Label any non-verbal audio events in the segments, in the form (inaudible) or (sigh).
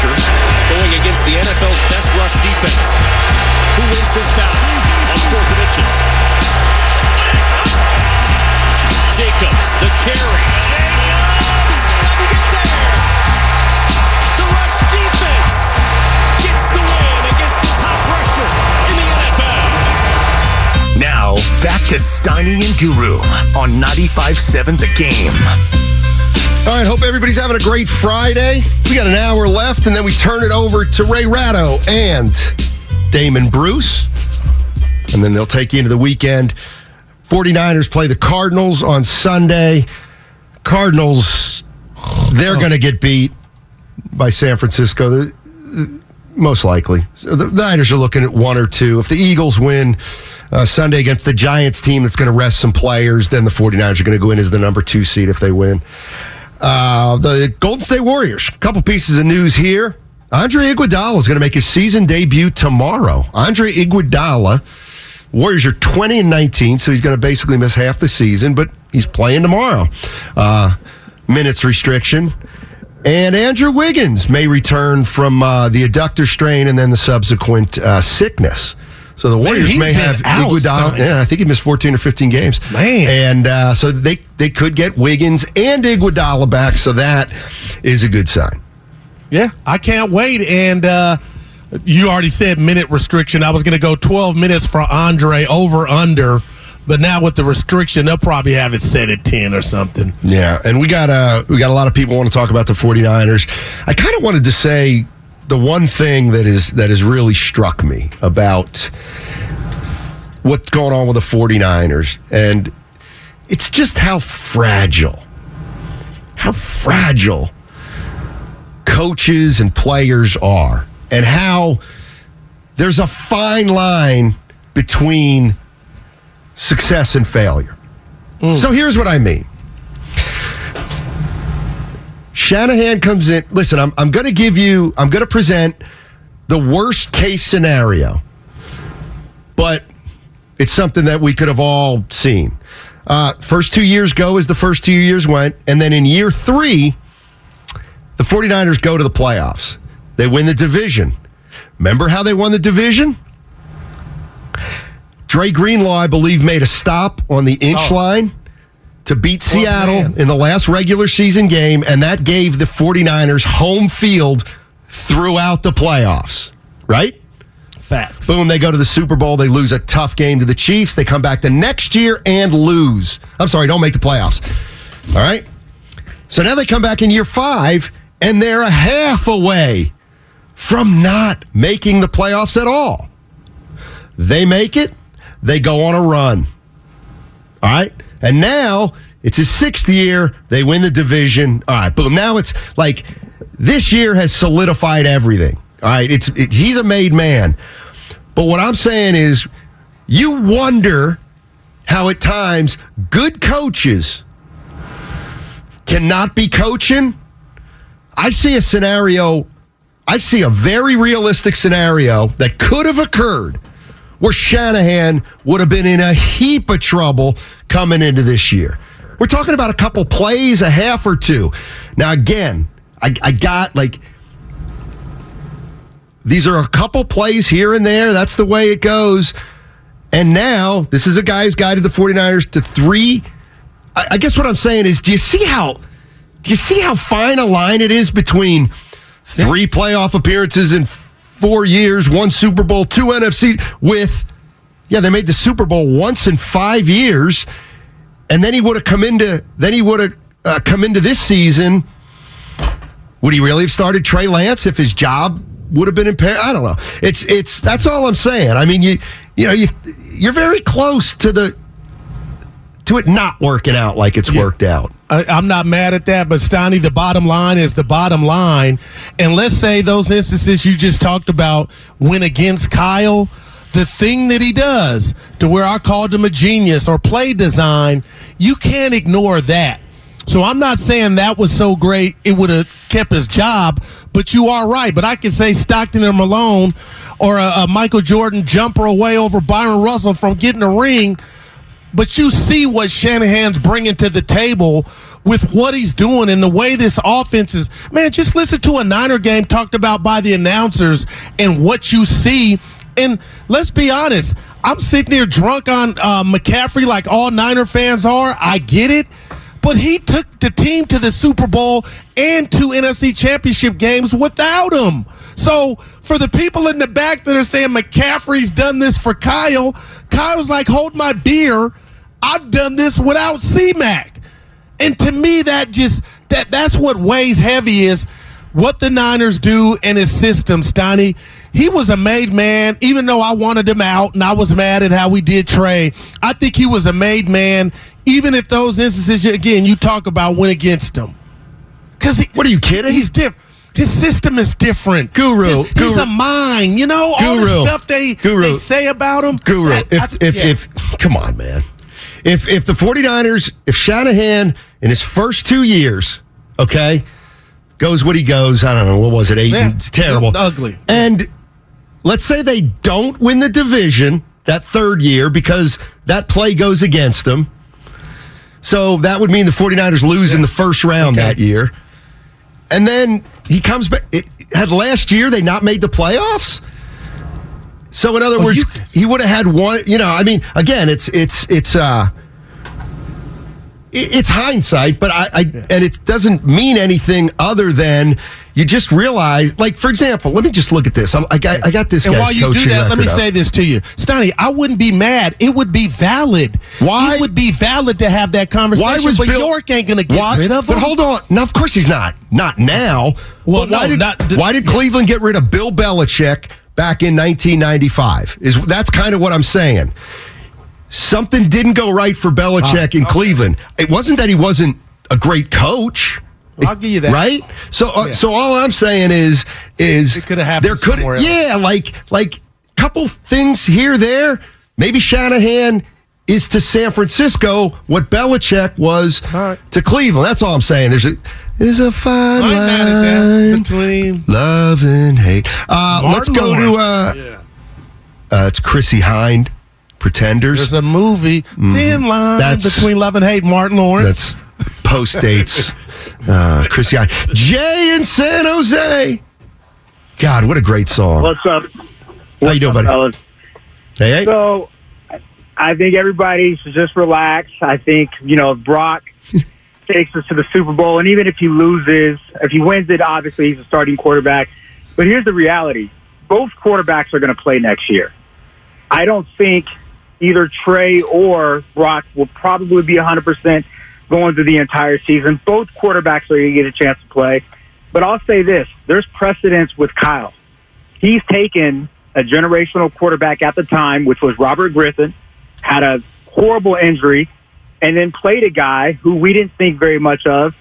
pressure, going against the NFL's best rush defense. Who wins this battle on fourth and inches? Jacobs, the carry. Jacobs doesn't get there. The rush defense gets the win against the top rusher in the NFL. Now, back to Steiny and Guru on 95 7 The Game. All right, hope everybody's having a great Friday. We got an hour left, and then we turn it over to Ray Ratto and Damon Bruce. And then they'll take you into the weekend. 49ers play the Cardinals on Sunday. Cardinals, they're going to get beat by San Francisco, most likely. So the, the Niners are looking at one or two. If the Eagles win uh, Sunday against the Giants team that's going to rest some players, then the 49ers are going to go in as the number two seed if they win. Uh, the Golden State Warriors. A couple pieces of news here. Andre Iguodala is going to make his season debut tomorrow. Andre Iguodala. Warriors are 20 and 19, so he's going to basically miss half the season, but he's playing tomorrow. Uh, minutes restriction. And Andrew Wiggins may return from uh, the adductor strain and then the subsequent uh, sickness. So the Warriors he's may have Iguodala. Yeah, I think he missed 14 or 15 games. Man. And uh, so they, they could get Wiggins and Iguodala back, so that is a good sign. Yeah, I can't wait. And uh, you already said minute restriction. I was going to go 12 minutes for Andre over under, but now with the restriction, they'll probably have it set at 10 or something. Yeah, and we got uh, we got a lot of people want to talk about the 49ers. I kind of wanted to say the one thing that is that has really struck me about what's going on with the 49ers and it's just how fragile how fragile coaches and players are and how there's a fine line between success and failure. Mm. So here's what I mean. Shanahan comes in. Listen, I'm, I'm going to give you, I'm going to present the worst case scenario, but it's something that we could have all seen. Uh, first two years go as the first two years went. And then in year three, the 49ers go to the playoffs. They win the division. Remember how they won the division? Dre Greenlaw, I believe, made a stop on the inch line to beat Seattle man. in the last regular season game, and that gave the 49ers home field throughout the playoffs, right? Facts. Boom, they go to the Super Bowl. They lose a tough game to the Chiefs. They come back the next year and lose. I'm sorry, don't make the playoffs. All right? So now they come back in year five, and they're a half away from not making the playoffs at all. They make it, they go on a run. All right? And now it's his sixth year. They win the division. All right, boom. Now it's like this year has solidified everything. All right, it's it, he's a made man. But what I'm saying is, you wonder how at times good coaches cannot be coaching. I see a scenario. I see a very realistic scenario that could have occurred where Shanahan would have been in a heap of trouble coming into this year. We're talking about a couple plays, a half or two. Now, again, I, I got like these are a couple plays here and there. That's the way it goes. And now, this is a guy who's guided the 49ers to three. I, I guess what I'm saying is, do you see how do you see how fine a line it is between three playoff appearances in four years, one Super Bowl, two NFC with yeah, they made the Super Bowl once in five years, and then he would have come into then he would have uh, come into this season. Would he really have started Trey Lance if his job would have been impaired? I don't know. It's it's that's all I'm saying. I mean, you you know you you're very close to the to it not working out like it's worked out. I, I'm not mad at that, but Steiny, the bottom line is the bottom line. And let's say those instances you just talked about went against Kyle. The thing that he does to where I called him a genius or play design, you can't ignore that. So I'm not saying that was so great it would have kept his job, but you are right. But I can say Stockton or Malone or a, a Michael Jordan jumper away over Bryon Russell from getting a ring. But you see what Shanahan's bringing to the table with what he's doing and the way this offense is. Man, just listen to a Niner game talked about by the announcers and what you see. And let's be honest, I'm sitting here drunk on uh, McCaffrey like all Niner fans are. I get it. But he took the team to the Super Bowl and two NFC championship games without him. So for the people in the back that are saying McCaffrey's done this for Kyle, Kyle's like, hold my beer. I've done this without C-Mac. And to me, that just that that's what weighs heavy is what the Niners do and his system, Steiny. He was a made man, even though I wanted him out and I was mad at how we did Trey. I think he was a made man, even if those instances again you talk about went against him. Because what are you kidding? He's different. His system is different. Guru, He's, Guru. he's a mind. You know all the Guru. stuff they Guru. they say about him. Guru, That- if I- if yeah. if come on, man. If if the 49ers, if Shanahan in his first two years, okay, goes what he goes, I don't know, what was it, eight? Yeah. It's terrible. Ugly. And let's say they don't win the division that third year because that play goes against them. So that would mean the 49ers lose in the first round Okay. that year. And then he comes back. It, had last year they not made the playoffs? So in other Oh, words, you- he would have had one. You know, I mean, again, it's it's it's uh, it- it's hindsight, but I, I and it doesn't mean anything other than you just realize. Like for example, let me just look at this. I'm, I got I got this. And while you do that, let me up. say this to you, Stoney. I wouldn't be mad. It would be valid. Why- It would be valid to have that conversation. Why was but Bill York ain't going to get why, rid of him? But hold on. No, of course he's not. Not now. Well, But why no, did, not- why did Cleveland get rid of Bill Belichick back in 1995? Is that's kind of what I'm saying. Something didn't go right for Belichick Ah, in Cleveland. It wasn't that he wasn't a great coach. I'll give you that. Right? So uh, Yeah. so all I'm saying is is It coulda happened there could somewhere else. yeah, like like couple things here there. Maybe Shanahan is to San Francisco what Belichick was All right. to Cleveland. That's all I'm saying. There's a there's a fine I'm mad at that. line Between love and hate. Uh, let's Martin go to uh, Lawrence. uh, it's Chrissie Hynde, Pretenders. There's a movie, Thin Line. That's- between Love and Hate. Martin Lawrence. That's post dates. (laughs) Uh, Chrissie Hynde, Jay in San Jose. God, what a great song. What's up? How you doing, buddy? fellas? Hey, hey. So, I think everybody should just relax. I think you know Brock (laughs) takes us to the Super Bowl, and even if he loses, if he wins it, obviously he's a starting quarterback. But here's the reality: both quarterbacks are going to play next year. I don't think either Trey or Brock will probably be 100 percent going through the entire season. Both quarterbacks are going to get a chance to play. But I'll say this: there's precedence with Kyle. He's taken a generational quarterback at the time, which was Robert Griffin, had a horrible injury, and then played a guy who we didn't think very much of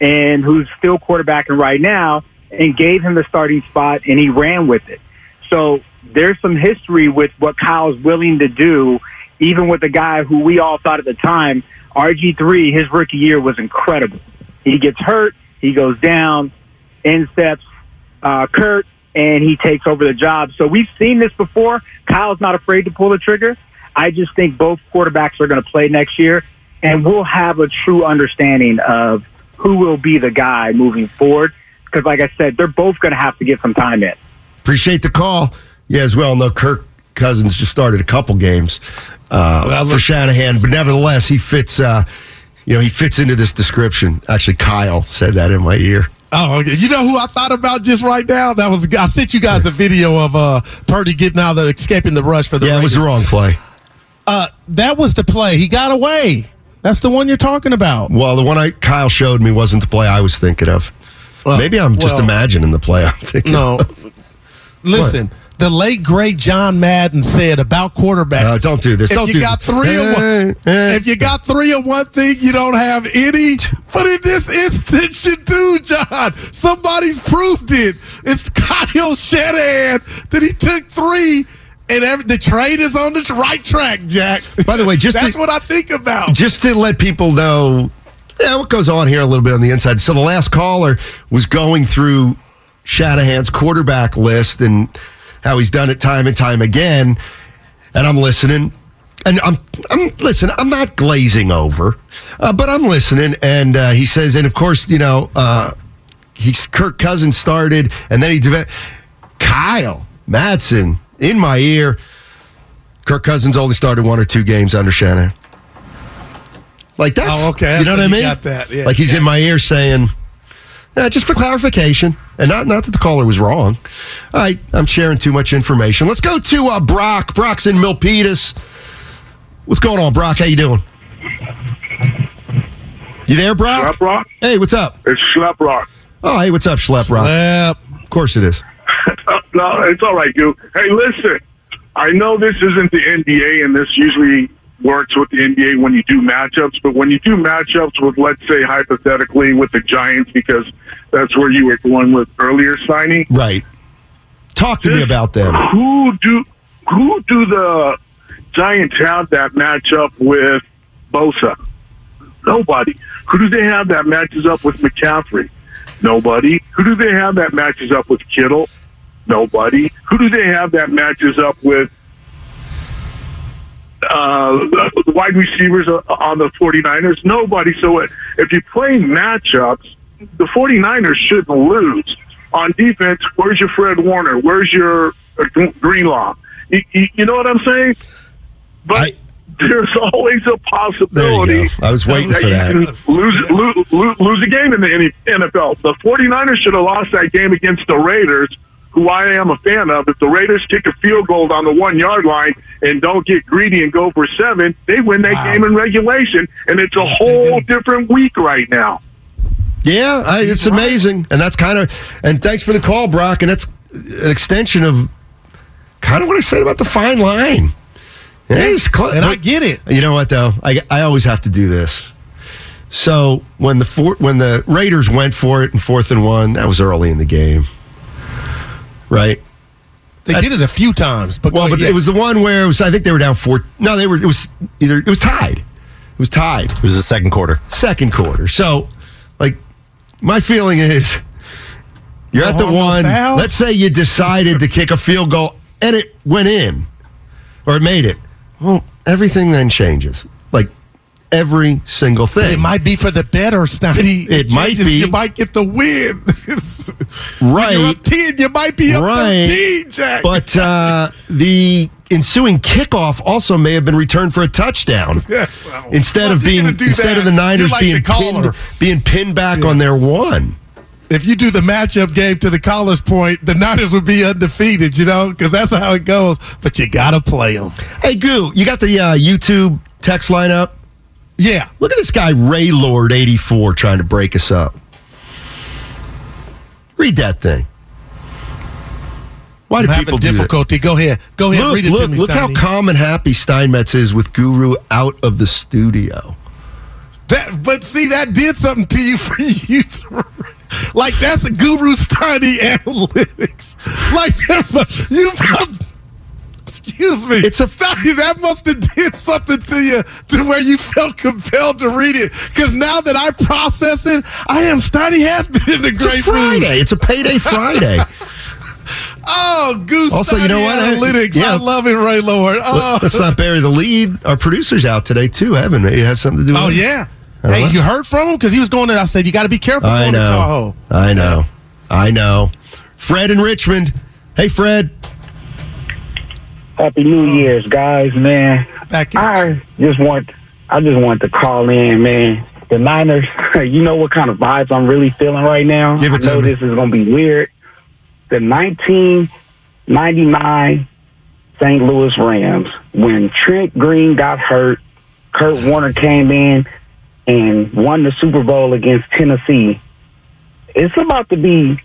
and who's still quarterbacking right now and gave him the starting spot and he ran with it. So there's some history with what Kyle's willing to do, even with a guy who we all thought at the time, RG3, his rookie year was incredible. He gets hurt, he goes down, in steps uh, Kurt, and he takes over the job. So we've seen this before. Kyle's not afraid to pull the trigger. I just think both quarterbacks are going to play next year, and we'll have a true understanding of who will be the guy moving forward. Because, like I said, they're both going to have to get some time in. Appreciate the call. Yeah, as well. No, Kirk Cousins just started a couple games uh, Well, for Shanahan, but nevertheless, he fits. Uh, you know, he fits into this description. Actually, Kyle said that in my ear. Oh, okay. You know who I thought about just right now? That was I sent you guys a video of uh Purdy getting out of the escaping the rush for the Yeah, it was the wrong play. Uh, that was the play. He got away. That's the one you're talking about. Well, the one I Kyle showed me wasn't the play I was thinking of. Well, Maybe I'm just well, imagining the play I'm thinking. No. (laughs) Listen, the late great John Madden said about quarterbacks. Uh, don't do this. If Don't you do got this. three of one, if you got three of one thing, you don't have any. But in this instance, you do, John. Somebody's proved it. It's Kyle Shanahan that he took three. And every, the trade is on the right track, Jack. By the way, just (laughs) that's to- what I think about. just to let people know yeah, what goes on here a little bit on the inside. So the last caller was going through Shanahan's quarterback list and how he's done it time and time again. And I'm listening. and I'm, I'm listen. I'm not glazing over, uh, but I'm listening. And uh, he says, and of course, you know, uh, he's Kirk Cousins started, and then he deve- Kyle Madsen in my ear. Kirk Cousins only started one or two games under Shannon. Like that's Oh, okay. You know what I mean? got that, yeah. Like he's in my ear saying, yeah, just for clarification, and not not that the caller was wrong. All right, I'm sharing too much information. Let's go to uh, Brock. Brock's in Milpitas. What's going on, Brock? How you doing? You there, Brock? Schlep Rock? Hey, what's up? It's Schlep Rock. Oh, hey, what's up, Schlep Rock? Yep. Of course it is. (laughs) No, it's all right, dude. Hey, listen. I know this isn't the NBA, and this usually works with the NBA when you do matchups, but when you do matchups with, let's say, hypothetically, with the Giants, because that's where you were going with earlier signing. Right. Talk to me about them. Who do who do the Giants have that matchup with Bosa? Nobody. Who do they have that matches up with McCaffrey? Nobody. Who do they have that matches up with Kittle? Nobody. Who do they have that matches up with uh, wide receivers on the 49ers? Nobody. So if you play matchups, the 49ers shouldn't lose. On defense, where's your Fred Warner? Where's your uh, Greenlaw? You, you, know what I'm saying? But I- there's always a possibility. I was waiting for that. lose, lose, lose, lose a game in the NFL. The 49ers should have lost that game against the Raiders, who I am a fan of. If the Raiders kick a field goal on the one yard line and don't get greedy and go for seven, they win that Wow. game in regulation. And it's a Yes, whole different week right now. Yeah, I, it's right. amazing, and that's kind of. And thanks for the call, Brock. And that's an extension of kind of what I said about the fine line. Yeah, he's cl- And I get it. You know what though? I, I always have to do this. So when the four, when the Raiders went for it in fourth and one, that was early in the game, right? They did it a few times, but Well, but ahead. it was the one where it was. I think they were down four. No, they were. It was either. It was tied. It was tied. It was the second quarter. Second quarter. So, like, my feeling is, you're No at the harm, no one. foul. Let's say you decided to kick a field goal and it went in, or it made it. Well, everything then changes. Like every single thing. It might be for the better, Snotty. It might changes, be. You might get the win. Right. (laughs) When you're up 10, you might be up Right. 13, Jack. But uh, the ensuing kickoff also may have been returned for a touchdown (laughs) Yeah, well, instead well, of being instead that, of the Niners like being the pinned, being pinned back on their one. if you do the matchup game to the caller's point, the Niners would be undefeated, you know, because that's how it goes. But you got to play them. Hey, Goo, you got the uh, YouTube text line up? Yeah. Look at this guy, Ray Lord, 84, trying to break us up. Read that thing. Why do I'm people having do that? difficulty. Go ahead. Go ahead. Look, read it look, to me, look how calm and happy Steinmetz is with Guru out of the studio. That, but see, that did something to you for (laughs) you to. Like, that's a guru study (laughs) analytics. Like, (laughs) you. Excuse me. It's a- study that must have did something to you to where you felt compelled to read it. Because now that I process it, I am study has been in a It's great mood. Friday. It's a payday Friday. (laughs) Oh, Goose Also, you know what? Analytics. Yeah. I love it, Ray Lord. Oh, Let's not bury the lead. Our producer's out today, too, Evan. Maybe it has something to do oh, with oh it. yeah. Hey, know. you heard from him? Because he was going to, I said, you got to be careful I going to know. Tahoe. I know. I know. Fred in Richmond. Hey, Fred. Happy New oh. Year's, guys, man. Back. I just want I just want to call in, man. The Niners, (laughs) you know what kind of vibes I'm really feeling right now? Give it to I know me. this is gonna be weird. The nineteen ninety nine St. Louis Rams, when Trent Green got hurt, Kurt (sighs) Warner came in and won the Super Bowl against Tennessee. It's about to be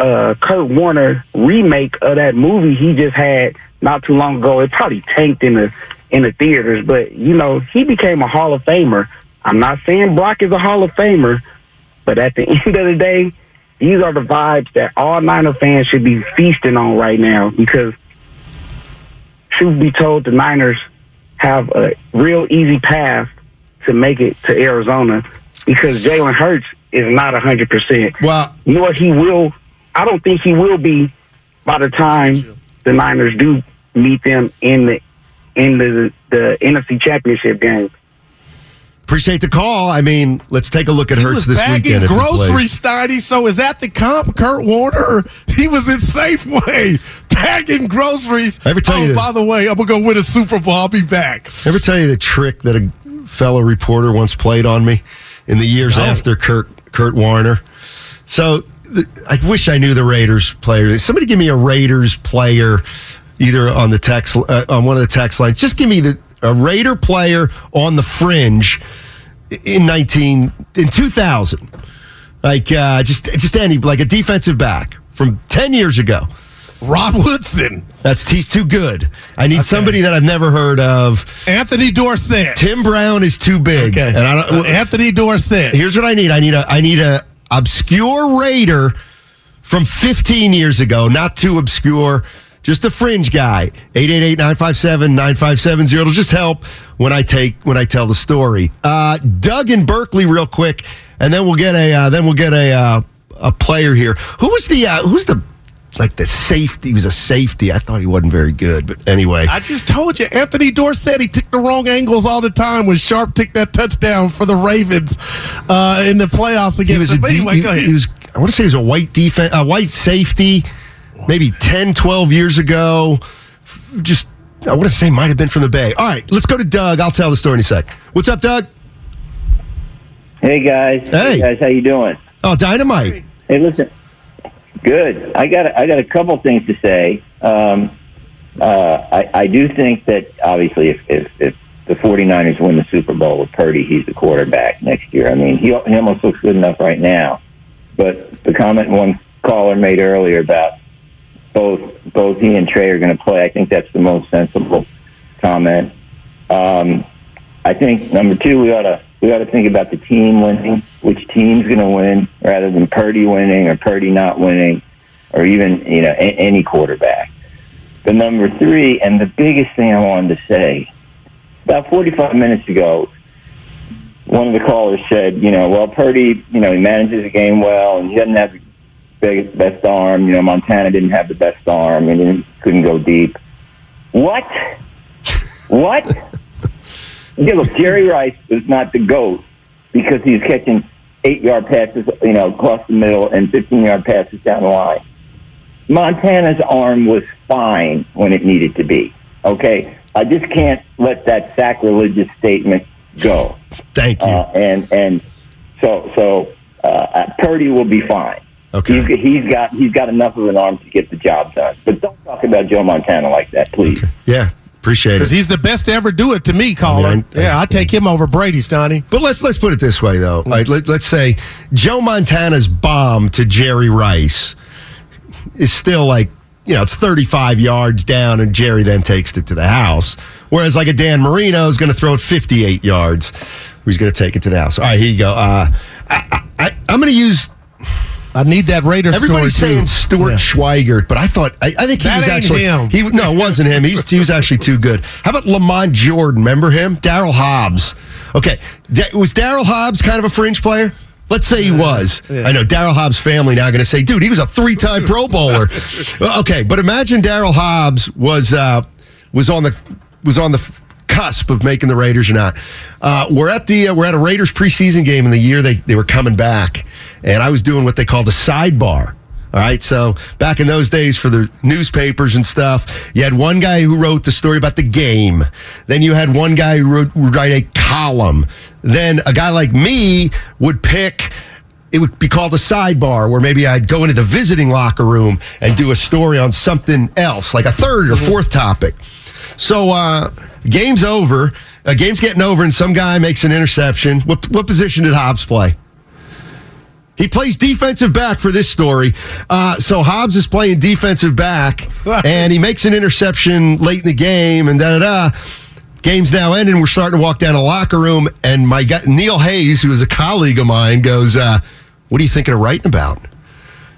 a Kurt Warner remake of that movie he just had not too long ago. It probably tanked in the in the theaters, but you know he became a Hall of Famer. I'm not saying Brock is a Hall of Famer, but at the (laughs) end of the day, these are the vibes that all Niner fans should be feasting on right now because truth be told, the Niners have a real easy path to make it to Arizona because Jalen Hurts is not 100%. Well, Nor he will, I don't think he will be by the time the Niners do meet them in the in the the NFC Championship game. Appreciate the call. I mean, let's take a look at He Hurts was this bagging weekend. if he plays. groceries, Steiny. So is that the comp, Kurt Warner? (laughs) He was in Safeway (laughs) bagging groceries. I ever tell oh, you- by the way, I'm gonna go win a Super Bowl. I'll be back. Ever tell you the trick that a fellow reporter once played on me in the years No. after Kurt Kurt Warner? So the, I wish I knew the Raiders player. Somebody give me a Raiders player, either on the text uh, on one of the text lines. Just give me the a Raider player on the fringe in nineteen in two thousand. Like uh, just just any like a defensive back from ten years ago. Rod Woodson, That's he's too good. I need somebody that I've never heard of. Anthony Dorsett. Tim Brown is too big. Okay, And I don't, Uh, Anthony Dorsett. here's what I need. I need a I need a obscure Raider from 15 years ago, not too obscure, just a fringe guy. 888-957-9570. It'll just help when I take when I tell the story. Uh, Doug in Berkeley, real quick, and then we'll get a uh, then we'll get a uh, a player here. Who was the uh, who's the like the safety? He was a safety. I thought he wasn't very good, but anyway. I just told you, Anthony Dorsett. He took the wrong angles all the time when Sharpe took that touchdown for the Ravens uh, in the playoffs he against. was a anyway, he, go ahead. he was I want to say he was a white defense a white safety maybe 10 12 years ago just I want to say might have been from the Bay. All right, let's go to Doug. I'll tell the story in a sec. What's up, Doug? Hey guys. Hey. guys, how you doing? Oh, dynamite. Hey, listen. Good. I got I got a couple things to say. Um, uh, I, I do think that obviously if, if, if the 49ers win the Super Bowl with Purdy, he's the quarterback next year. I mean, he, he almost looks good enough right now. But the comment one caller made earlier about both both he and Trey are going to play, I think that's the most sensible comment. Um, I think number two, we ought to we to think about the team winning, which team's going to win, rather than Purdy winning or Purdy not winning, or even you know a- any quarterback. But number three, and the biggest thing I wanted to say, about 45 minutes ago, one of the callers said, you know, well, Purdy, you know, he manages the game well, and he doesn't have the big, best arm. You know, Montana didn't have the best arm, and he couldn't go deep. What? What? (laughs) Yeah, look, Jerry Rice is not the GOAT because he's catching eight yard passes, you know, across the middle and 15 yard passes down the line. Montana's arm was fine when it needed to be. Okay? I just can't let that sacrilegious statement go. Thank you. Uh, and and so so uh, Purdy will be fine. Okay. He's, he's got he's got enough of an arm to get the job done. But don't talk about Joe Montana like that, please. yeah, appreciate it. Because he's the best to ever do it to me, caller. I mean, I- yeah, I take him over Brady, Stoney. But let's let's put it this way though. Like, let, let's say Joe Montana's bomb to Jerry Rice is still like you know it's 35 yards down, and Jerry then takes it to the house. Whereas like a Dan Marino is going to throw it 58 yards. He's going to take it to the house. All right, here you go. Uh, I, I, I'm going to use. I need that Raiders Everybody's saying. Stuart Yeah. Schweigert, but I thought I, I think he That was actually him. he no, it wasn't him. He was, he was actually too good. How about Lamont Jordan? Remember him? Daryl Hobbs. Okay, was Daryl Hobbs kind of a fringe player? Let's say he was. I know Daryl Hobbs' family now going to say, "Dude, he was a three-time Pro Bowler." (laughs) Okay, but imagine Daryl Hobbs was uh, was on the was on the cusp of making the Raiders or not. Uh, we're at the uh, we're at a Raiders preseason game in the year they they were coming back, and I was doing what they called a sidebar. All right, so back in those days for the newspapers and stuff, you had one guy who wrote the story about the game. Then you had one guy who wrote, would write a column. Then a guy like me would pick. It would be called a sidebar, where maybe I'd go into the visiting locker room and do a story on something else, like a third or fourth topic. So uh, game's over. Uh, game's getting over, and some guy makes an interception. What, what position did Hobbs play? He plays defensive back for this story. Uh, so Hobbs is playing defensive back, and he makes an interception late in the game, and da da da. Game's now ending. We're starting to walk down a locker room, and my guy Neil Hayes, who is a colleague of mine, goes, uh, "What are you thinking of writing about?"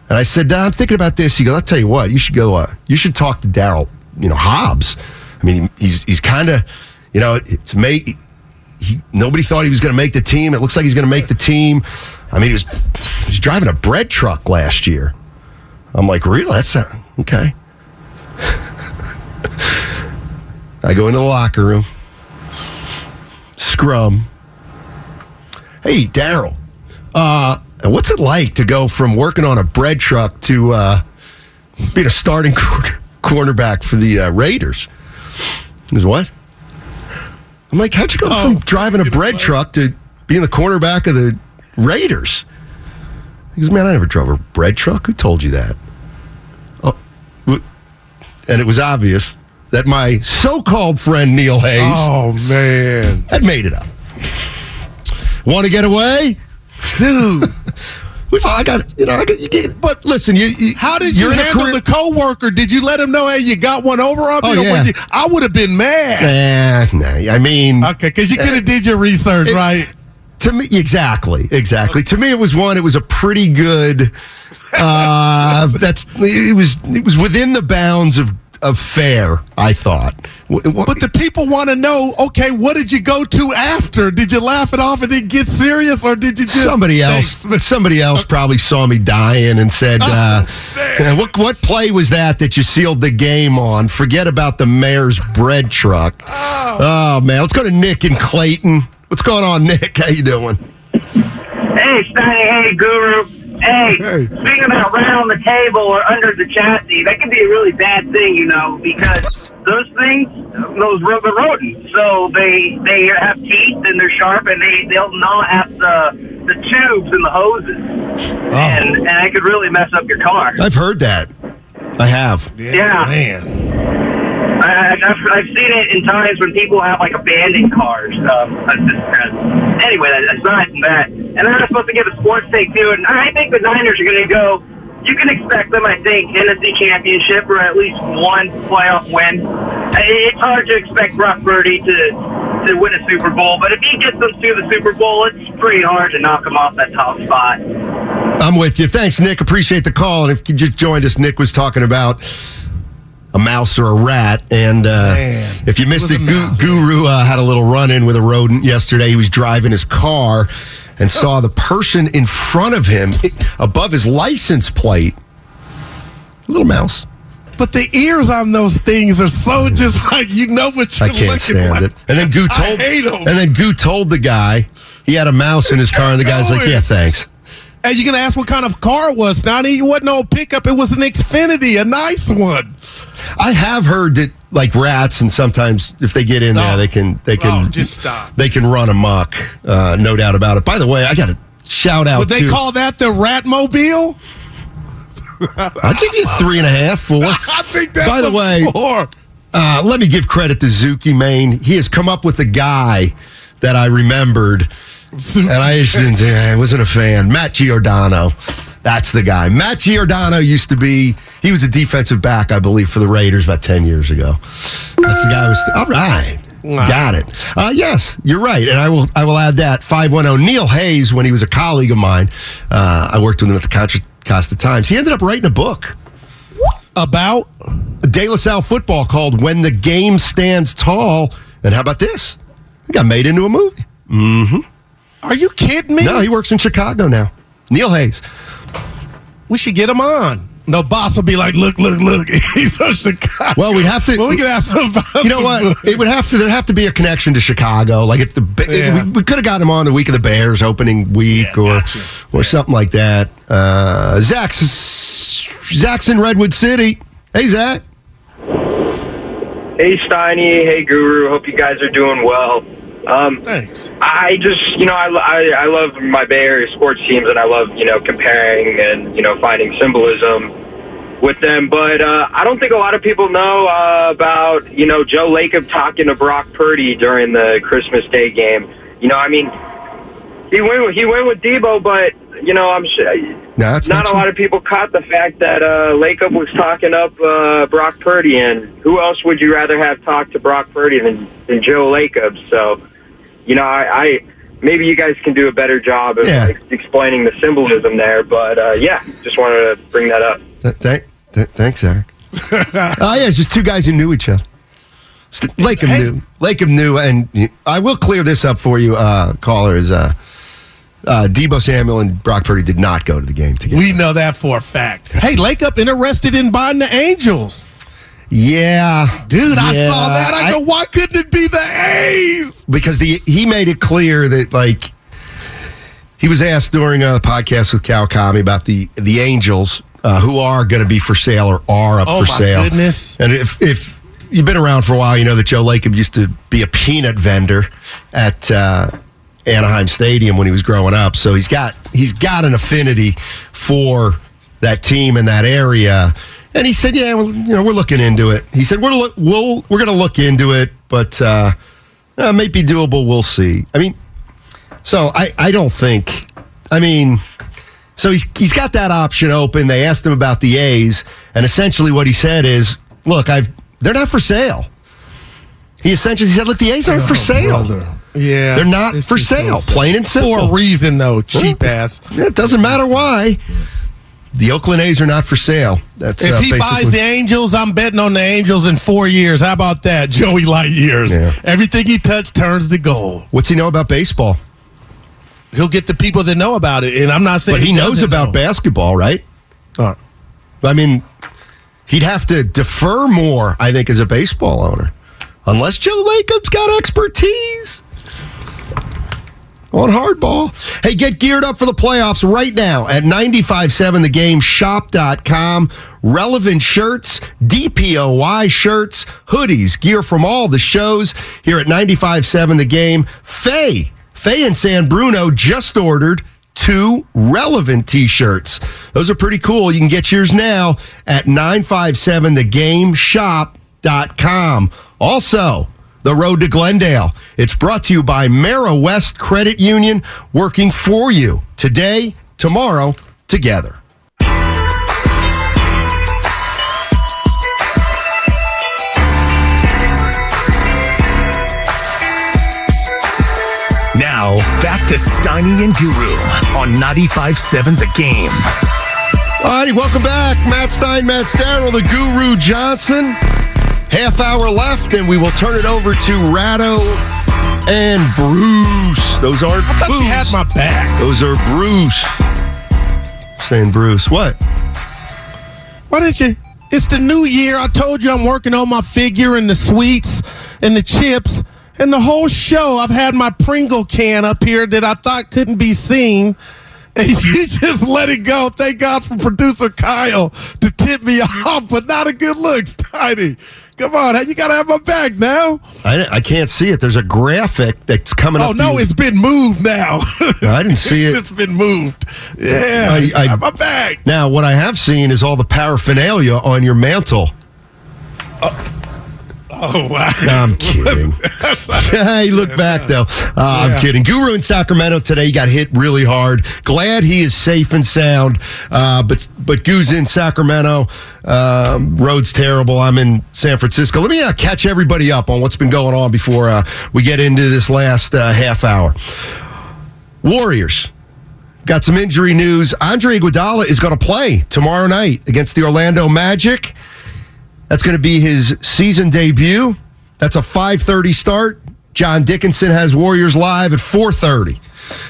And I said, "Nah, "I'm thinking about this." He goes, "I'll tell you what. You should go. Uh, you should talk to Daryl. You know, Hobbs. I mean, he, he's he's kind of, you know, it's made he, nobody thought he was going to make the team. It looks like he's going to make the team. I mean, he was he was driving a bread truck last year. I'm like, really? That's uh, okay. (laughs) I go into the locker room, scrum. Hey, Daryl, uh, what's it like to go from working on a bread truck to uh, being a starting (laughs) quarter, cornerback for the uh, Raiders? Is what? I'm like, how'd you go from driving a bread truck to being the cornerback of the Raiders? He goes, man, I never drove a bread truck. Who told you that? Oh, and it was obvious that my so-called friend Neil Hayes Oh man, had made it up. Want to get away? dude. (laughs) We've, I got, you know, I got, you get, but listen, you, you How did you you're in a handle the coworker? Did you let him know, hey, you got one over on me? Oh, Or yeah. you- I would have been mad. Eh, nah, I mean, Okay, because you could have did your research, It- right? To me, exactly, exactly. To me, it was one. It was a pretty good. Uh, (laughs) that's it was it was within the bounds of of fair. I thought. But the people want to know, okay, what did you go to after? Did you laugh it off and then get serious, or did you just somebody else Thanks. somebody else probably saw me dying and said (laughs) uh, man. what what play was that that you sealed the game on forget about the mayor's bread truck oh, man let's go to nick and clayton what's going on nick how you doing Hey, Steiny, hey, Guru. Hey, Hey. speaking about right on the table or under the chassis, that can be a really bad thing, you know, because those things, those ro- the rodents, so they they have teeth and they're sharp and they they'll gnaw at the the tubes and the hoses, and and it could really mess up your car. i've heard that i have Yeah. man. I've, I've seen it in times when people have like abandoned cars. Um, anyway, aside from that, and then I'm supposed to give a sports take too, and I think the Niners are going to go. You can expect them, I think, NFC Championship or at least one playoff win. It's hard to expect Brock Purdy to to win a Super Bowl, but if he gets them to the Super Bowl, it's pretty hard to knock him off that top spot. i'm with you thanks nick appreciate the call and if you just joined us nick was talking about a mouse or a rat. And uh, if you missed was it, Gu- Guru uh, had a little run in with a rodent yesterday. He was driving his car and saw the person in front of him i- above his license plate. A little mouse. But the ears on those things are so just like you know what I you're can't looking stand like. it. And then Goo I told and then Goo told the guy he had a mouse in his car, and the guy's like, (laughs) "Yeah, thanks." And you're gonna ask what kind of car it was? Donnie, it wasn't no pickup. It was an Infiniti, a nice one. I have heard that like rats, and sometimes if they get in there, Oh. they can they can Oh, just stop. They can run amok, uh, no doubt about it. By the way, I got to shout out. Would they to, call that the Ratmobile? I'll give you three and a half, four. (laughs) I think that's By the way, four. Uh, let me give credit to Zuki Main. He has come up with a guy that I remembered, and I just didn't. I wasn't a fan. Matt Giordano. That's the guy. Matt Giordano used to be. He was a defensive back, I believe, for the Raiders about ten years ago. That's the guy. I was all right. Got it. Uh, yes, you're right, and I will. I will add that five one zero. Neil Hayes, when he was a colleague of mine, uh, I worked with him at the Contra Costa Times. He ended up writing a book. About De La Salle football called When the Game Stands Tall. And how about this? It got made into a movie. Mm-hmm. are you kidding me? No, he works in Chicago now. Neil Hayes. we should get him on. No boss will be like, look, look, look. He's from Chicago. Well, we'd have to- Well, we can ask him about. You know what? books. It would have to. There'd have to be a connection to Chicago. Like if the Ba- Yeah. we, we could have got him on the week of the Bears opening week, Yeah, or gotcha. or something like that. Uh, Zach's Zach's in Redwood City. Hey, Zach. Hey Steiny, hey Guru. Hope you guys are doing well. Um, Thanks. I just, you know, I, I, I love my Bay Area sports teams, and I love, you know, comparing and you know finding symbolism with them. But uh, I don't think a lot of people know uh, about, you know, Joe Lacob talking to Brock Purdy during the Christmas Day game. You know, I mean, he went with, he went with Deebo, but you know, I'm sure No, that's not, not a lot of people caught the fact that uh, Lacob was talking up uh, Brock Purdy, and who else would you rather have talk to Brock Purdy than, than Joe Lacob? So, you know, I, I maybe you guys can do a better job of Yeah. ex- explaining the symbolism there. But uh, yeah, just wanted to bring that up. Th- thank, th- thanks, Zach. (laughs) Oh yeah, it's just two guys who knew each other. St- Lacob Hey. knew. Lacob knew, and I will clear this up for you, uh, caller. Is uh, uh, Deebo Samuel and Brock Purdy did not go to the game together. We know that for a fact. Hey, Lacob interested in buying the Angels. Yeah, Dude, I saw that. I, go, why couldn't it be the A's? because the he made it clear that like he was asked during uh, the podcast with Kawakami about the the Angels uh, who are going to be for sale or are up Oh, for my sale. goodness. And if if you've been around for a while, you know that Joe Lacob used to be a peanut vendor at uh, Anaheim Stadium when he was growing up. So he's got he's got an affinity for that team in that area. And he said, "Yeah, well, you know, we're looking into it." He said, "We're look, we'll we're going to look into it, but uh, uh, it may be doable. We'll see." I mean, so I I don't think. I mean, so he's he's got that option open. They asked him about the A's, and essentially what he said is, "Look, I've they're not for sale." He essentially said, "Look, the A's aren't for sale. Oh, brother. Yeah. They're not for just so sale. Plain and simple. For a reason, though. Cheap ass. It doesn't matter why. The Oakland A's are not for sale. That's If uh, he buys the Angels, I'm betting on the Angels in four years. How about that, (laughs) Joey Light years? Yeah. Everything he touched turns to gold. What's he know about baseball? He'll get the people that know about it, and I'm not saying But he, knows about know. basketball, right? All right. I mean, he'd have to defer more, I think, as a baseball owner, unless Joe Lacob's got expertise on hardball. Hey, get geared up for the playoffs right now at 957thegame.shop.com. Relevant shirts, DPOY shirts, hoodies, gear from all the shows here at 957 The Game. Faye, Faye and San Bruno just ordered two relevant t-shirts. Those are pretty cool. You can get yours now at 957thegameshop.com. Also, the road to Glendale. It's brought to you by Meriwest Credit Union, working for you today, tomorrow, together. Now, back to Steiny and Guru on 95.7 The Game. All righty, welcome back. Matt Stein, Matt Starrell, the Guru Johnson. Half hour left, and we will turn it over to Ratto and Bruce. Those aren't I thought you had my back. Those are Bruce. Saying Bruce. What? Why didn't you? It's the new year. I told you I'm working on my figure and the sweets and the chips and the whole show. I've had my Pringle can up here that I thought couldn't be seen. (laughs) And you just let it go. Thank God for producer Kyle to tip me (laughs) off, but not a good look, Tiny. Come on, you got to have my back now. I, I can't see it. There's a graphic that's coming Oh up. no, to- it's been moved now. (laughs) I didn't see it. It's been moved. Yeah, I- I- have my back. Now, what I have seen is all the paraphernalia on your mantle. Uh, Oh wow. No, I'm (laughs) kidding. hey, look back though. Uh, I'm kidding. Guru in Sacramento today got hit really hard. Glad he is safe and sound. Uh, but but Goo's in Sacramento. Um, road's terrible. I'm in San Francisco. Let me uh, catch everybody up on what's been going on before uh, we get into this last uh, half hour. Warriors. Got some injury news. Andre Iguodala is going to play tomorrow night against the Orlando Magic. That's going to be his season debut. That's a 5:30 start. John Dickinson has Warriors live at 4:30.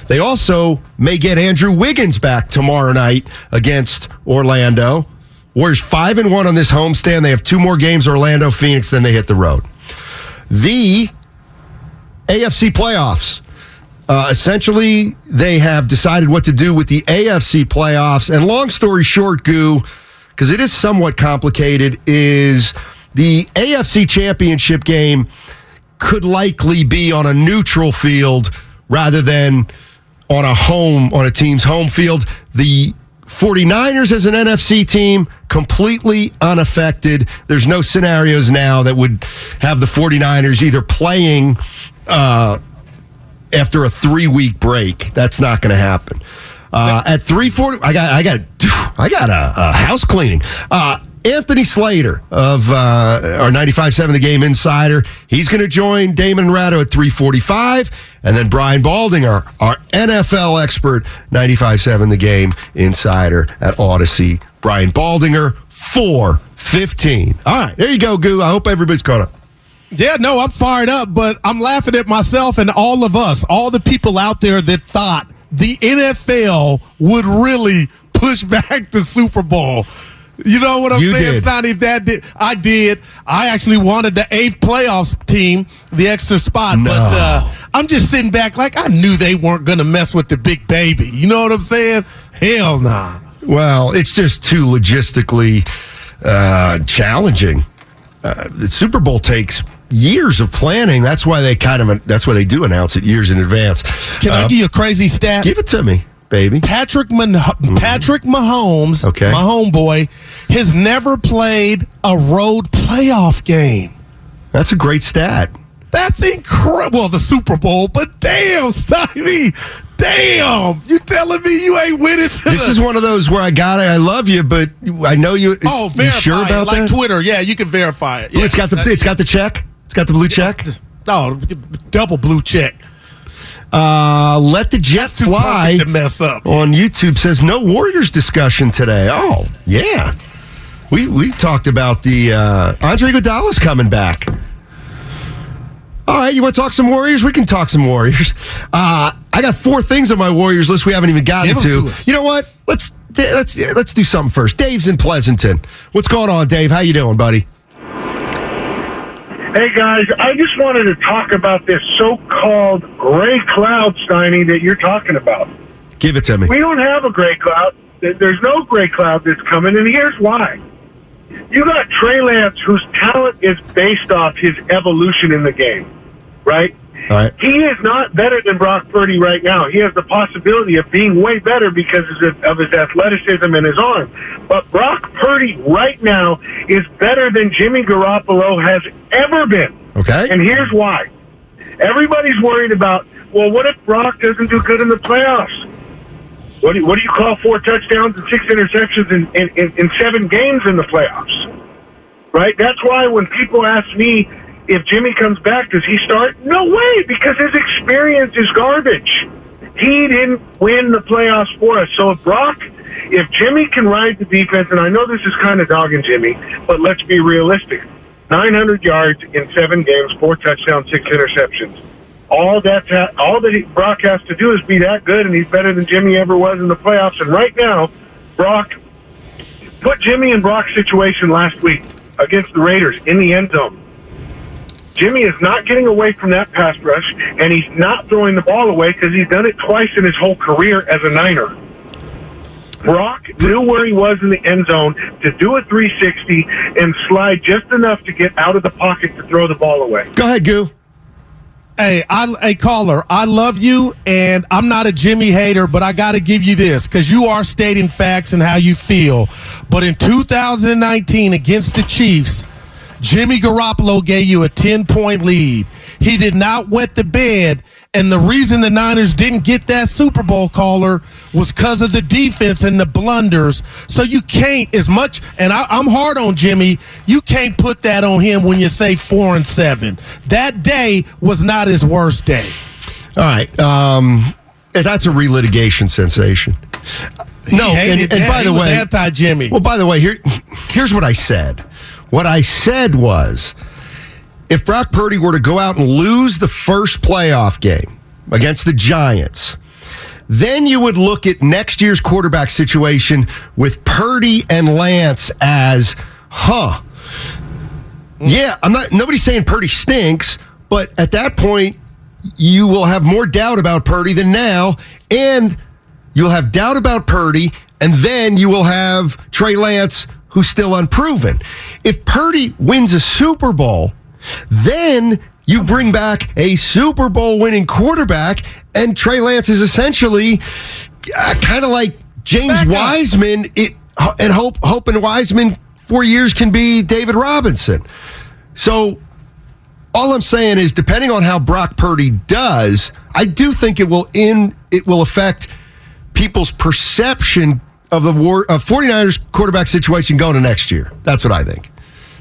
They also may get Andrew Wiggins back tomorrow night against Orlando. Warriors 5 and 1 on this homestand. They have two more games Orlando Phoenix then they hit the road. The AFC playoffs. Uh, essentially, they have decided what to do with the AFC playoffs. And long story short, Goo, because it is somewhat complicated, is the AFC championship game could likely be on a neutral field rather than on a home, on a team's home field. The 49ers as an NFC team, completely unaffected. There's no scenarios now that would have the 49ers either playing uh, after a three week break. That's not going to happen. Uh, at 340, I got, I got, (sighs) I got a, a house cleaning. Uh, Anthony Slater of uh, our 95.7 The Game Insider. He's going to join Damon Ratto at 345. And then Brian Baldinger, our NFL expert, 95.7 The Game Insider at Odyssey. Brian Baldinger, 415. All right, there you go, Goo. I hope everybody's caught up. Yeah, no, I'm fired up, but I'm laughing at myself and all of us, all the people out there that thought the NFL would really push (laughs) back the Super Bowl. You know what I'm You saying, did. Stoney? That did I did. I actually wanted the eighth playoffs team, the extra spot, No. but uh, I'm just sitting back like I knew they weren't going to mess with the big baby. You know what I'm saying? Hell nah. Well, it's just too logistically uh, challenging. Uh, the Super Bowl takes years of planning. That's why they kind of that's why they do announce it years in advance. Can I Uh, give you a crazy stat? give it to me, baby? Patrick Mon- Patrick Mahomes, Mm-hmm. Okay. my homeboy, has never played a road playoff game. That's a great stat. That's incredible. Well, the Super Bowl, but damn, Stevie, damn, you telling me you ain't it? to This the- is one of those where I got it. I love you, but I know you. oh, you verify sure it, about like that? Twitter. Yeah, you can verify it. Yeah, it's got the it's got the check. Got the blue check. oh, double blue check. Uh, let the jet Too fly to mess up. on YouTube says no Warriors discussion today. Oh yeah, we we talked about the uh, Andre Iguodala's coming back. All right, you want to talk some Warriors? We can talk some Warriors. Uh, I got four things on my Warriors list we haven't even gotten to. to. You know what? Let's let's let's do something first. Dave's in Pleasanton. What's going on, Dave? How you doing, buddy? Hey guys, I just wanted to talk about this so-called gray cloud, Steiny, that you're talking about. Give it to me. We don't have a gray cloud. There's no gray cloud that's coming, and here's why. You got Trey Lance, whose talent is based off his evolution in the game, right? Right. He is not better than Brock Purdy right now. He has the possibility of being way better because of of his athleticism and his arm. But Brock Purdy right now is better than Jimmy Garoppolo has ever been. Okay. And here's why. Everybody's worried about, well, what if Brock doesn't do good in the playoffs? What do you, what do you call four touchdowns and six interceptions in, in, in, in seven games in the playoffs? Right? That's why when people ask me if Jimmy comes back, does he start? No way, because his experience is garbage. He didn't win the playoffs for us. So if Brock, if Jimmy can ride the defense, and I know this is kind of dogging Jimmy, but let's be realistic. 900 yards in seven games, four touchdowns, six interceptions. All that all that Brock has to do is be that good, and he's better than Jimmy ever was in the playoffs. And right now, Brock put Jimmy in Brock's situation last week against the Raiders in the end zone. Jimmy is not getting away from that pass rush, and he's not throwing the ball away because he's done it twice in his whole career as a Niner. Brock knew where he was in the end zone to do a 360 and slide just enough to get out of the pocket to throw the ball away. Go ahead, Goo. Hey, I, hey, caller, I love you, and I'm not a Jimmy hater, but I got to give you this because you are stating facts and how you feel. But in 2019 against the Chiefs, Jimmy Garoppolo gave you a 10 point lead. He did not wet the bed, and the reason the Niners didn't get that Super Bowl caller was because of the defense and the blunders. So you can't, as much, and I, I'm hard on Jimmy, you can't put that on him when you say four and seven. That day was not his worst day. All right. Um, that's a relitigation sensation. No, He and, and that. by He the way, anti Jimmy. Well, by the way, here, here's what I said. What I said was, if Brock Purdy were to go out and lose the first playoff game against the Giants, then you would look at next year's quarterback situation with Purdy and Lance as, huh? Yeah, I'm not. Nobody's saying Purdy stinks, but at that point, you will have more doubt about Purdy than now, and you'll have doubt about Purdy, and then you will have Trey Lance, who's still unproven. If Purdy wins a Super Bowl, then you bring back a Super Bowl winning quarterback, and Trey Lance is essentially uh, kind of like James Back. Wiseman. It, and hope Hope and Wiseman four years can be David Robinson. So all I'm saying is, depending on how Brock Purdy does, I do think it will in it will affect people's perception of the war of 49ers quarterback situation going to next year. That's what I think.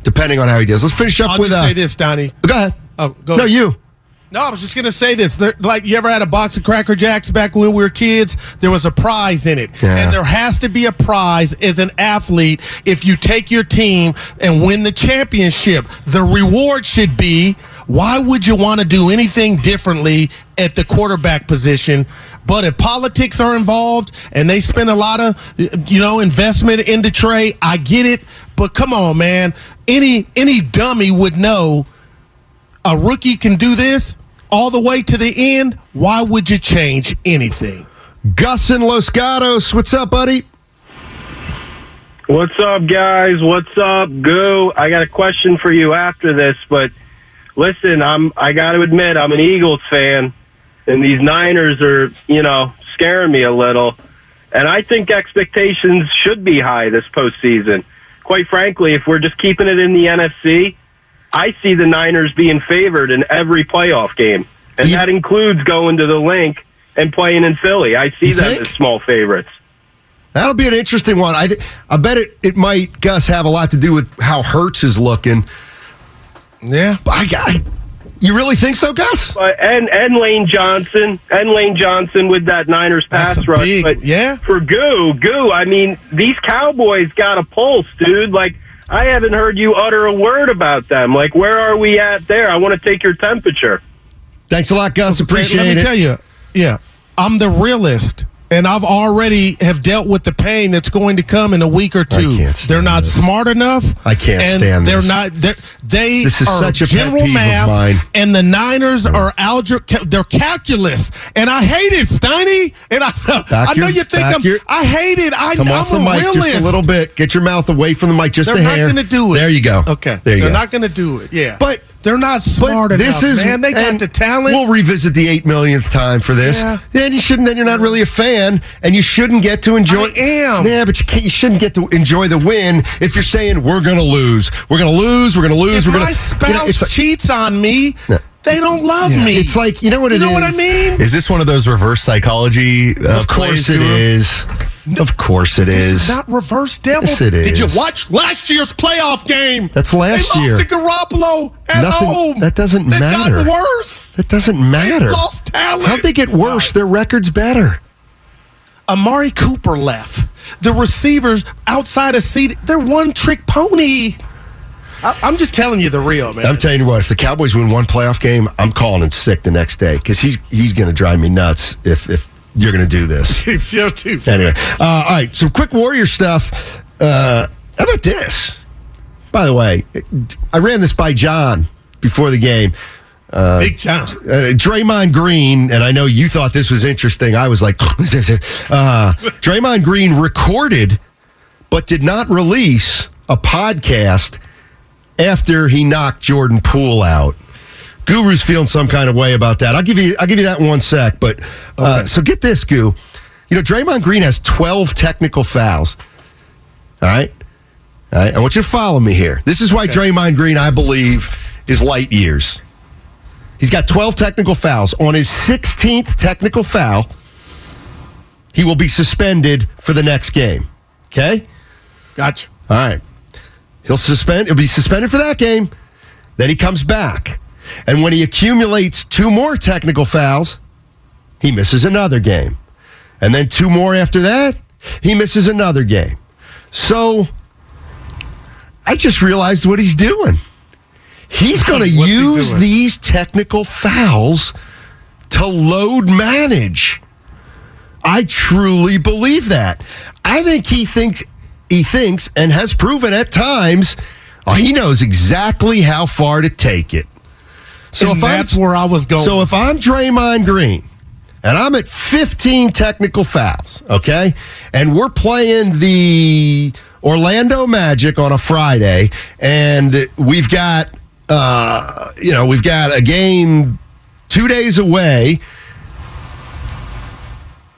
Depending on how he does. Let's finish up I'll with just uh, say this, Donnie. Go ahead. Oh, go no, ahead. you. No, I was just gonna say this. There, like, you ever had a box of Cracker Jacks back when we were kids? There was a prize in it, Yeah. and there has to be a prize as an athlete if you take your team and win the championship. The reward should be. Why would you want to do anything differently at the quarterback position But if politics are involved and they spend a lot of you know investment into Trey, I get it. But come on, man. Any any dummy would know a rookie can do this all the way to the end. Why would you change anything? Gus and Los Gatos, what's up, buddy? What's up, guys? What's up, Goo? I got a question for you after this, but listen, I'm I got to admit I'm an Eagles fan, and these Niners are you know scaring me a little, and I think expectations should be high this postseason. Quite frankly, if we're just keeping it in the NFC, I see the Niners being favored in every playoff game, and that includes going to the Linc and playing in Philly. I see them think? as small favorites. That'll be an interesting one. I, I bet it, it might, Gus, have a lot to do with how Hurts is looking. Yeah. I, I, you really think so, Gus? But and and Lane Johnson and Lane Johnson with that Niners That's pass rush. big- but yeah. for Goo, Goo, I mean, these Cowboys got a pulse, dude. Like I haven't heard you utter a word about them. Like where are we at there? I want to take your temperature. Thanks a lot, Gus. Appreciate it. Let me tell you, yeah, I'm the realist, and I've already have dealt with the pain that's going to come in a week or two. they're not this. smart enough. I can't and stand They're this. not. They're, they This is are such a general math, and the Niners are algebra. They're calculus, and I hate it, Steiny. And I, Back I know your- you think I'm. your- I hate it. I, Come I'm off the a mic realist. just a little bit. Get your mouth away from the mic just They're a not going to do it. There you go. Okay. There you They're go. not going to do it. Yeah. But- they're not smart but enough, this is man. They got the talent. We'll revisit the eight millionth time for this. Yeah. Then you shouldn't. Then you're not really a fan, and you shouldn't get to enjoy. I am. Yeah, but you, can't, you shouldn't get to enjoy the win if you're saying we're going to lose. We're going to lose. We're going to lose. if we're gonna. my spouse cheats on me, No. They don't love Yeah, me. it's like- you know what you it know what I mean? Is this one of those reverse psychology? Uh, Of course plays, it Guru? Of course it is. is not reverse devil. Yes, it Did you watch last year's playoff game? That's last they year. They lost to Garoppolo at Nothing- home. that doesn't They've matter. gotten worse. That doesn't matter. They've lost talent. How'd they get worse? Their record's better. Amari Cooper left. The receivers outside of CeeDee, they're one trick pony. I, I'm just telling you the real, man. I'm telling you what, if the Cowboys win one playoff game, I'm calling in sick the next day because he's he's going to drive me nuts if if you're going to do this. (laughs) it's your too. anyway, uh, all right, some quick Warrior stuff. Uh, how about this? By the way, I ran this by John before the game. Big John. Uh, Draymond Green, and I know you thought this was interesting. I was like, (laughs) uh, Draymond Green recorded but did not release a podcast after he knocked Jordan Poole out. Guru's feeling some kind of way about that. I'll give you I'll give you that in one sec. But uh, so get this, Goo. You know, Draymond Green has 12 technical fouls. All right? All right. I want you to follow me here. This is why Draymond Green, I believe, is light years. He's got 12 technical fouls. On his 16th technical foul, he will be suspended for the next game. Okay? Gotcha. All right. He'll suspend he'll be suspended for that game. Then he comes back. And when he accumulates two more technical fouls, he misses another game. And then two more after that, he misses another game. So I just realized what he's doing. He's (laughs) going to use these technical fouls to load manage. I truly believe that. I think he thinks he thinks and has proven at times oh, he knows exactly how far to take it. So And if that's I'm, where I was going. So if I'm Draymond Green and I'm at 15 technical fouls, okay, and we're playing the Orlando Magic on a Friday, and we've got uh, you know we've got a game two days away.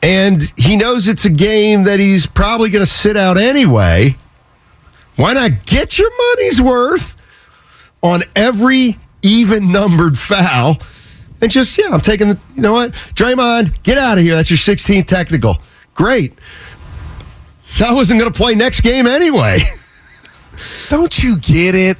And he knows it's a game that he's probably going to sit out anyway. Why not get your money's worth on every even numbered foul and just, yeah, I'm taking, the, you know what? Draymond, get out of here. That's your 16th technical. Great. I wasn't going to play next game anyway. Don't you get it?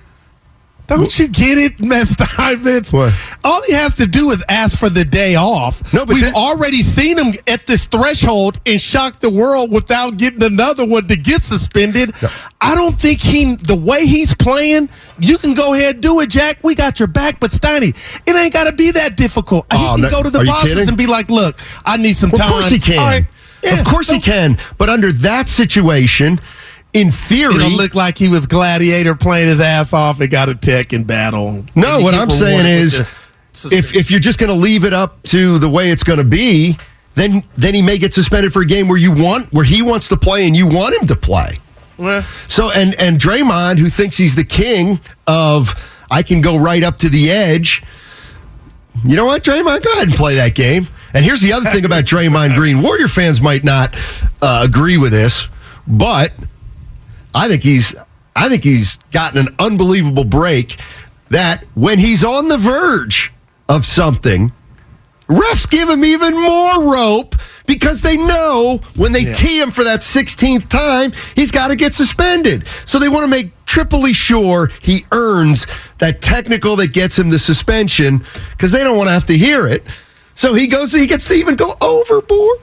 Don't you get it, Mr. Steinmetz? What? All he has to do is ask for the day off. No, but We've already seen him at this threshold and shock the world without getting another one to get suspended. I don't think he, the way he's playing, you can go ahead and do it, Jack. We got your back. But Steiny, it ain't got to be that difficult. Oh, he can no- go to the bosses kidding? and be like, look, I need some Of time. Of course he can. Yeah, of course he can. But under that situation, in theory, It'll look like he was gladiator playing his ass off and got a tech in battle. No, what I'm saying is, with the suspension. if if you're just going to leave it up to the way it's going to be, then then he may get suspended for a game where you want where he wants to play and you want him to play. Well, So and and Draymond, who thinks he's the king of I can go right up to the edge. You know what, Draymond? Go ahead and play that game. And here's the other thing about (laughs) Draymond Green. Warrior fans might not uh, agree with this, but I think he's I think he's gotten an unbelievable break that when he's on the verge of something, refs give him even more rope because they know when they tee him for that 16th time, he's got to get suspended. So they want to make triply sure he earns that technical that gets him the suspension because they don't want to have to hear it. So he goes, he gets to even go overboard.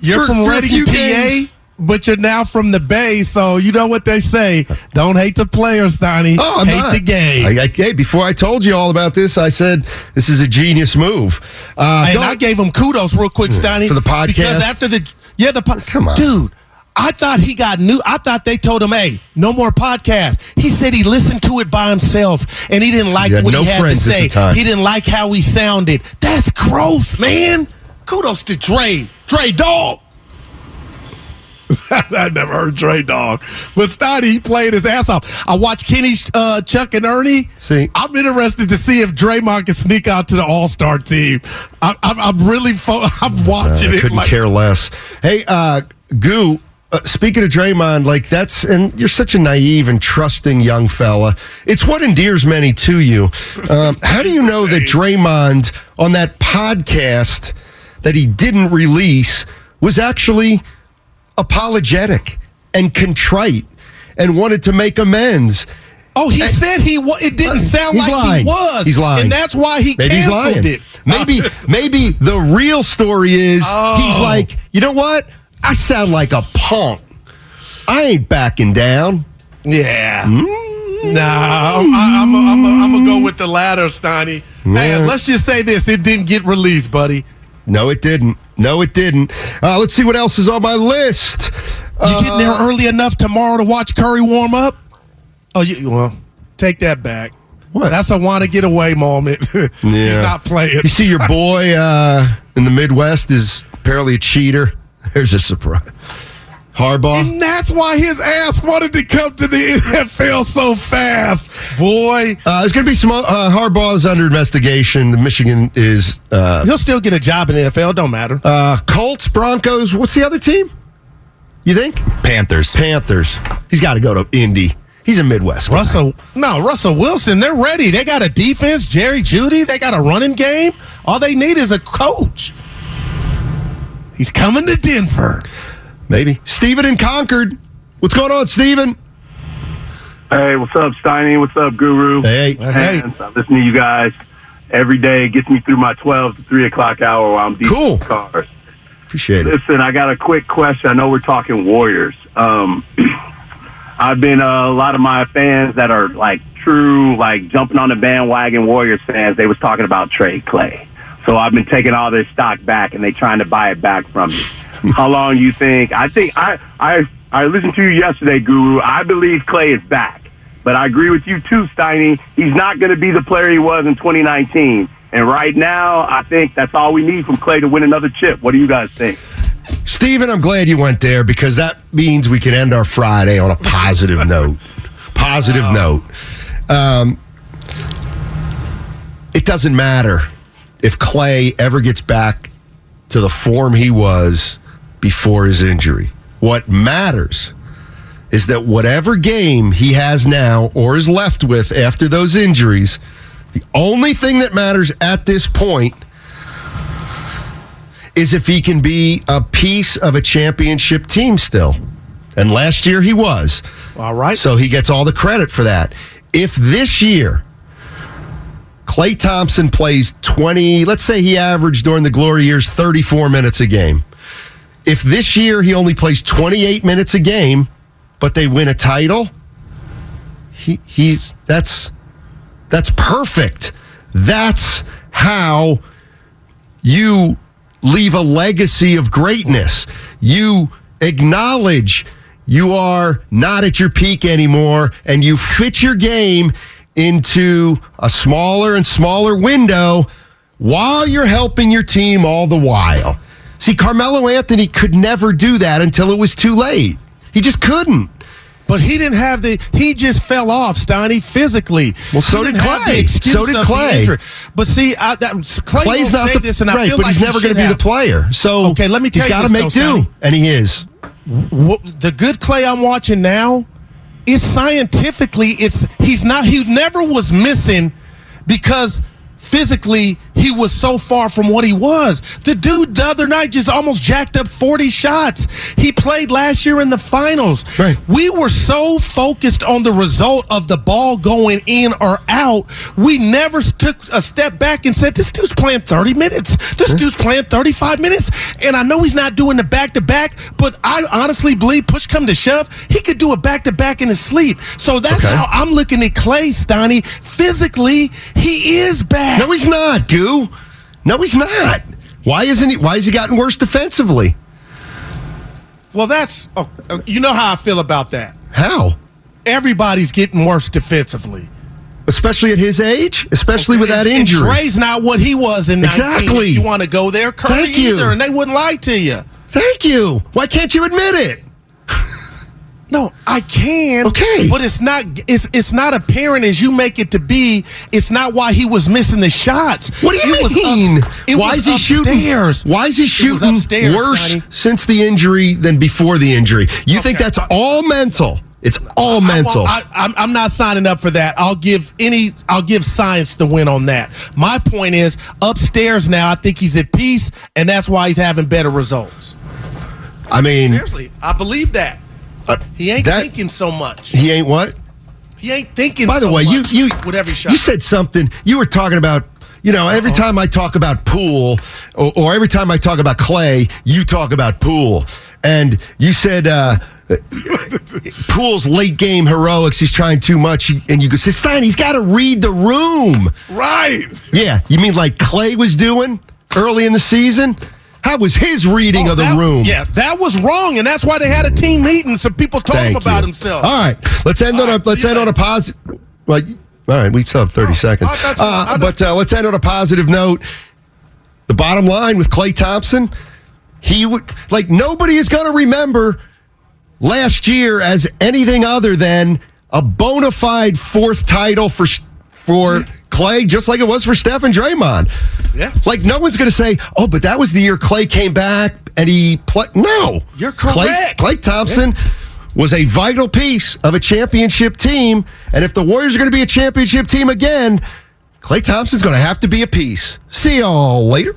You're for- from Reading, PA, games. But you're now from the Bay, so you know what they say. Don't hate the players, Donnie. Oh, I'm hate not. the game. I, I, hey, before I told you all about this, I said this is a genius move. Uh, and I gave him kudos real quick, Steiny. For the podcast? Because after the yeah, the po- Come on. dude. I thought he got new. I thought they told him, "Hey, no more podcast." He said he listened to it by himself and he didn't like He what no he had to say. He didn't like how he sounded. That's gross, man. Kudos to Dre, Dre Dog. (laughs) I never heard Dre Dog, but Stoddy he played his ass off. I watched Kenny, uh, Chuck, and Ernie. See. I'm interested to see if Draymond can sneak out to the All Star team. I, I'm, I'm really, fo- (laughs) I'm watching I it. couldn't like, care less. Hey, uh, Goo. Uh, speaking of Draymond, like that's and you're such a naive and trusting young fella. It's what endears many to you. Um, (laughs) how do you know that Draymond on that podcast that he didn't release was actually apologetic and contrite and wanted to make amends? Oh, he said he. wa- It didn't sound like lying. he was. He's lying. and that's why he Maybe he's lying. canceled it. Maybe (laughs) maybe the real story is he's Oh. like, you know what? I sound like a punk. I ain't backing down. Yeah. Mm. Nah, I'm, I'm, I'm, I'm, gonna go with the latter, Steiny. Hey, let's just say this: it didn't get released, buddy. No, it didn't. No, it didn't. Uh, let's see what else is on my list. You getting there early enough tomorrow to watch Curry warm up? Oh, you, well, take that back. What? That's a want to get away moment. (laughs) yeah. He's not playing. You see, your boy uh, in the Midwest is apparently a cheater. (laughs) There's a surprise. Harbaugh. And that's why his ass wanted to come to the (laughs) NFL so fast. Boy, Uh, there's going to be some. Uh, Harbaugh's under investigation. The Michigan is uh, he'll still get a job in the NFL. Don't matter. uh, Colts, Broncos. What's the other team? You think Panthers. Panthers? He's got to go to Indy. He's a Midwest. guy. Russell, no, Russell Wilson, they're ready. They got a defense, Jerry Jeudy, they got a running game. All they need is a coach. He's coming to Denver. Maybe Steven in Concord. What's going on, Steven? Hey, what's up, Steiny? What's up, Guru? Hey. Hey. And I listen to you guys every day. It gets me through my 12 to 3 o'clock hour while I'm deep Cool. in cars. Appreciate it. Listen, I got a quick question. I know we're talking Warriors. Um, (clears throat) I've been uh, a lot of my fans that are like true, like jumping on the bandwagon Warriors fans. They was talking about trade Klay, so I've been taking all this stock back, and they trying to buy it back from me. How long you think? I think I I I listened to you yesterday, Guru. I believe Klay is back, but I agree with you too, Steiny. He's not going to be the player he was in 2019. And right now, I think that's all we need from Klay to win another chip. What do you guys think? Steven, I'm glad you went there because that means we can end our Friday on a positive (laughs) note. Positive note. Um, it doesn't matter if Klay ever gets back to the form he was before his injury. What matters is that whatever game he has now or is left with after those injuries, the only thing that matters at this point is if he can be a piece of a championship team still. And last year he was. All right. So he gets all the credit for that. If this year Klay Thompson plays 20, let's say he averaged during the glory years 34 minutes a game. If this year he only plays 28 minutes a game, but they win a title, he, he's that's that's perfect. That's how you leave a legacy of greatness. You acknowledge you are not at your peak anymore and you fit your game into a smaller and smaller window while you're helping your team all the while. See, Carmelo Anthony could never do that until it was too late. He just couldn't. But he didn't have the. He just fell off, Steiny, physically. Well, so did Klay. the So did Klay. But see, I, that, Klay Klay's not say the this, and I feel but like he's never going to be the player. So Okay, let me tell he's you got to make do, and he is. What- the good Klay I'm watching now is scientifically it's he's not he never was missing because physically he was so far from what he was. The dude the other night just almost jacked up 40 shots. He played last year in the finals. Right. We were so focused on the result of the ball going in or out, we never took a step back and said this dude's playing 30 minutes. This dude's playing 35 minutes. And I know he's not doing the back to back, but I honestly believe push come to shove, he could do a back to back in his sleep. So that's Okay. how I'm looking at Klay Steiny. Physically, he is bad. No, he's not, No, he's not. Why isn't he? Why has he gotten worse defensively? Well, that's oh, uh, you know how I feel about that. How? Everybody's getting worse defensively. Especially at his age, especially with that And- injury. And Trey's not what he was in 19. Exactly. You want to go there, Curry Thank you. either, and they wouldn't lie to you. Thank you. Why can't you admit it? No, I can. Okay. but it's not. It's it's not apparent as you make it to be. It's not why he was missing the shots. What do you it was mean? ups- it why was is he upstairs. shooting? Why is he shooting upstairs, worse Sonny. since the injury than before the injury? You think that's all mental? It's all mental. I, I'm, I'm not signing up for that. I'll give any. I'll give science the win on that. My point is upstairs now. I think he's at peace, and that's why he's having better results. I mean, Seriously, I believe that. Uh, He ain't that- thinking so much. He ain't what? He ain't thinking. By the so way, you much you with every shot. you said something. You were talking about. You know, every time I talk about Poole, or, or every time I talk about Klay, you talk about Poole, and you said uh, (laughs) Poole's late game heroics. He's trying too much, and you go, Stein, he's got to read the room. right. Yeah, you mean like Klay was doing early in the season? How was his reading Oh, of the that- room? Yeah, that was wrong, and that's why they had a team meeting so people told him about you. himself. All right, let's end All on a let's end on a positive. Y- all right, we still have thirty seconds. You- Uh, but uh, let's end on a positive note. The bottom line with Klay Thompson, he would like nobody is going to remember last year as anything other than a bona fide fourth title for for Klay, just like it was for Steph and Draymond. Yeah. Like no one's going to say, "Oh, but that was the year Klay came back and he played." No, You're Klay, correct. Klay Thompson was a vital piece of a championship team, and if the Warriors are going to be a championship team again, Klay Thompson's going to have to be a piece. See y'all later.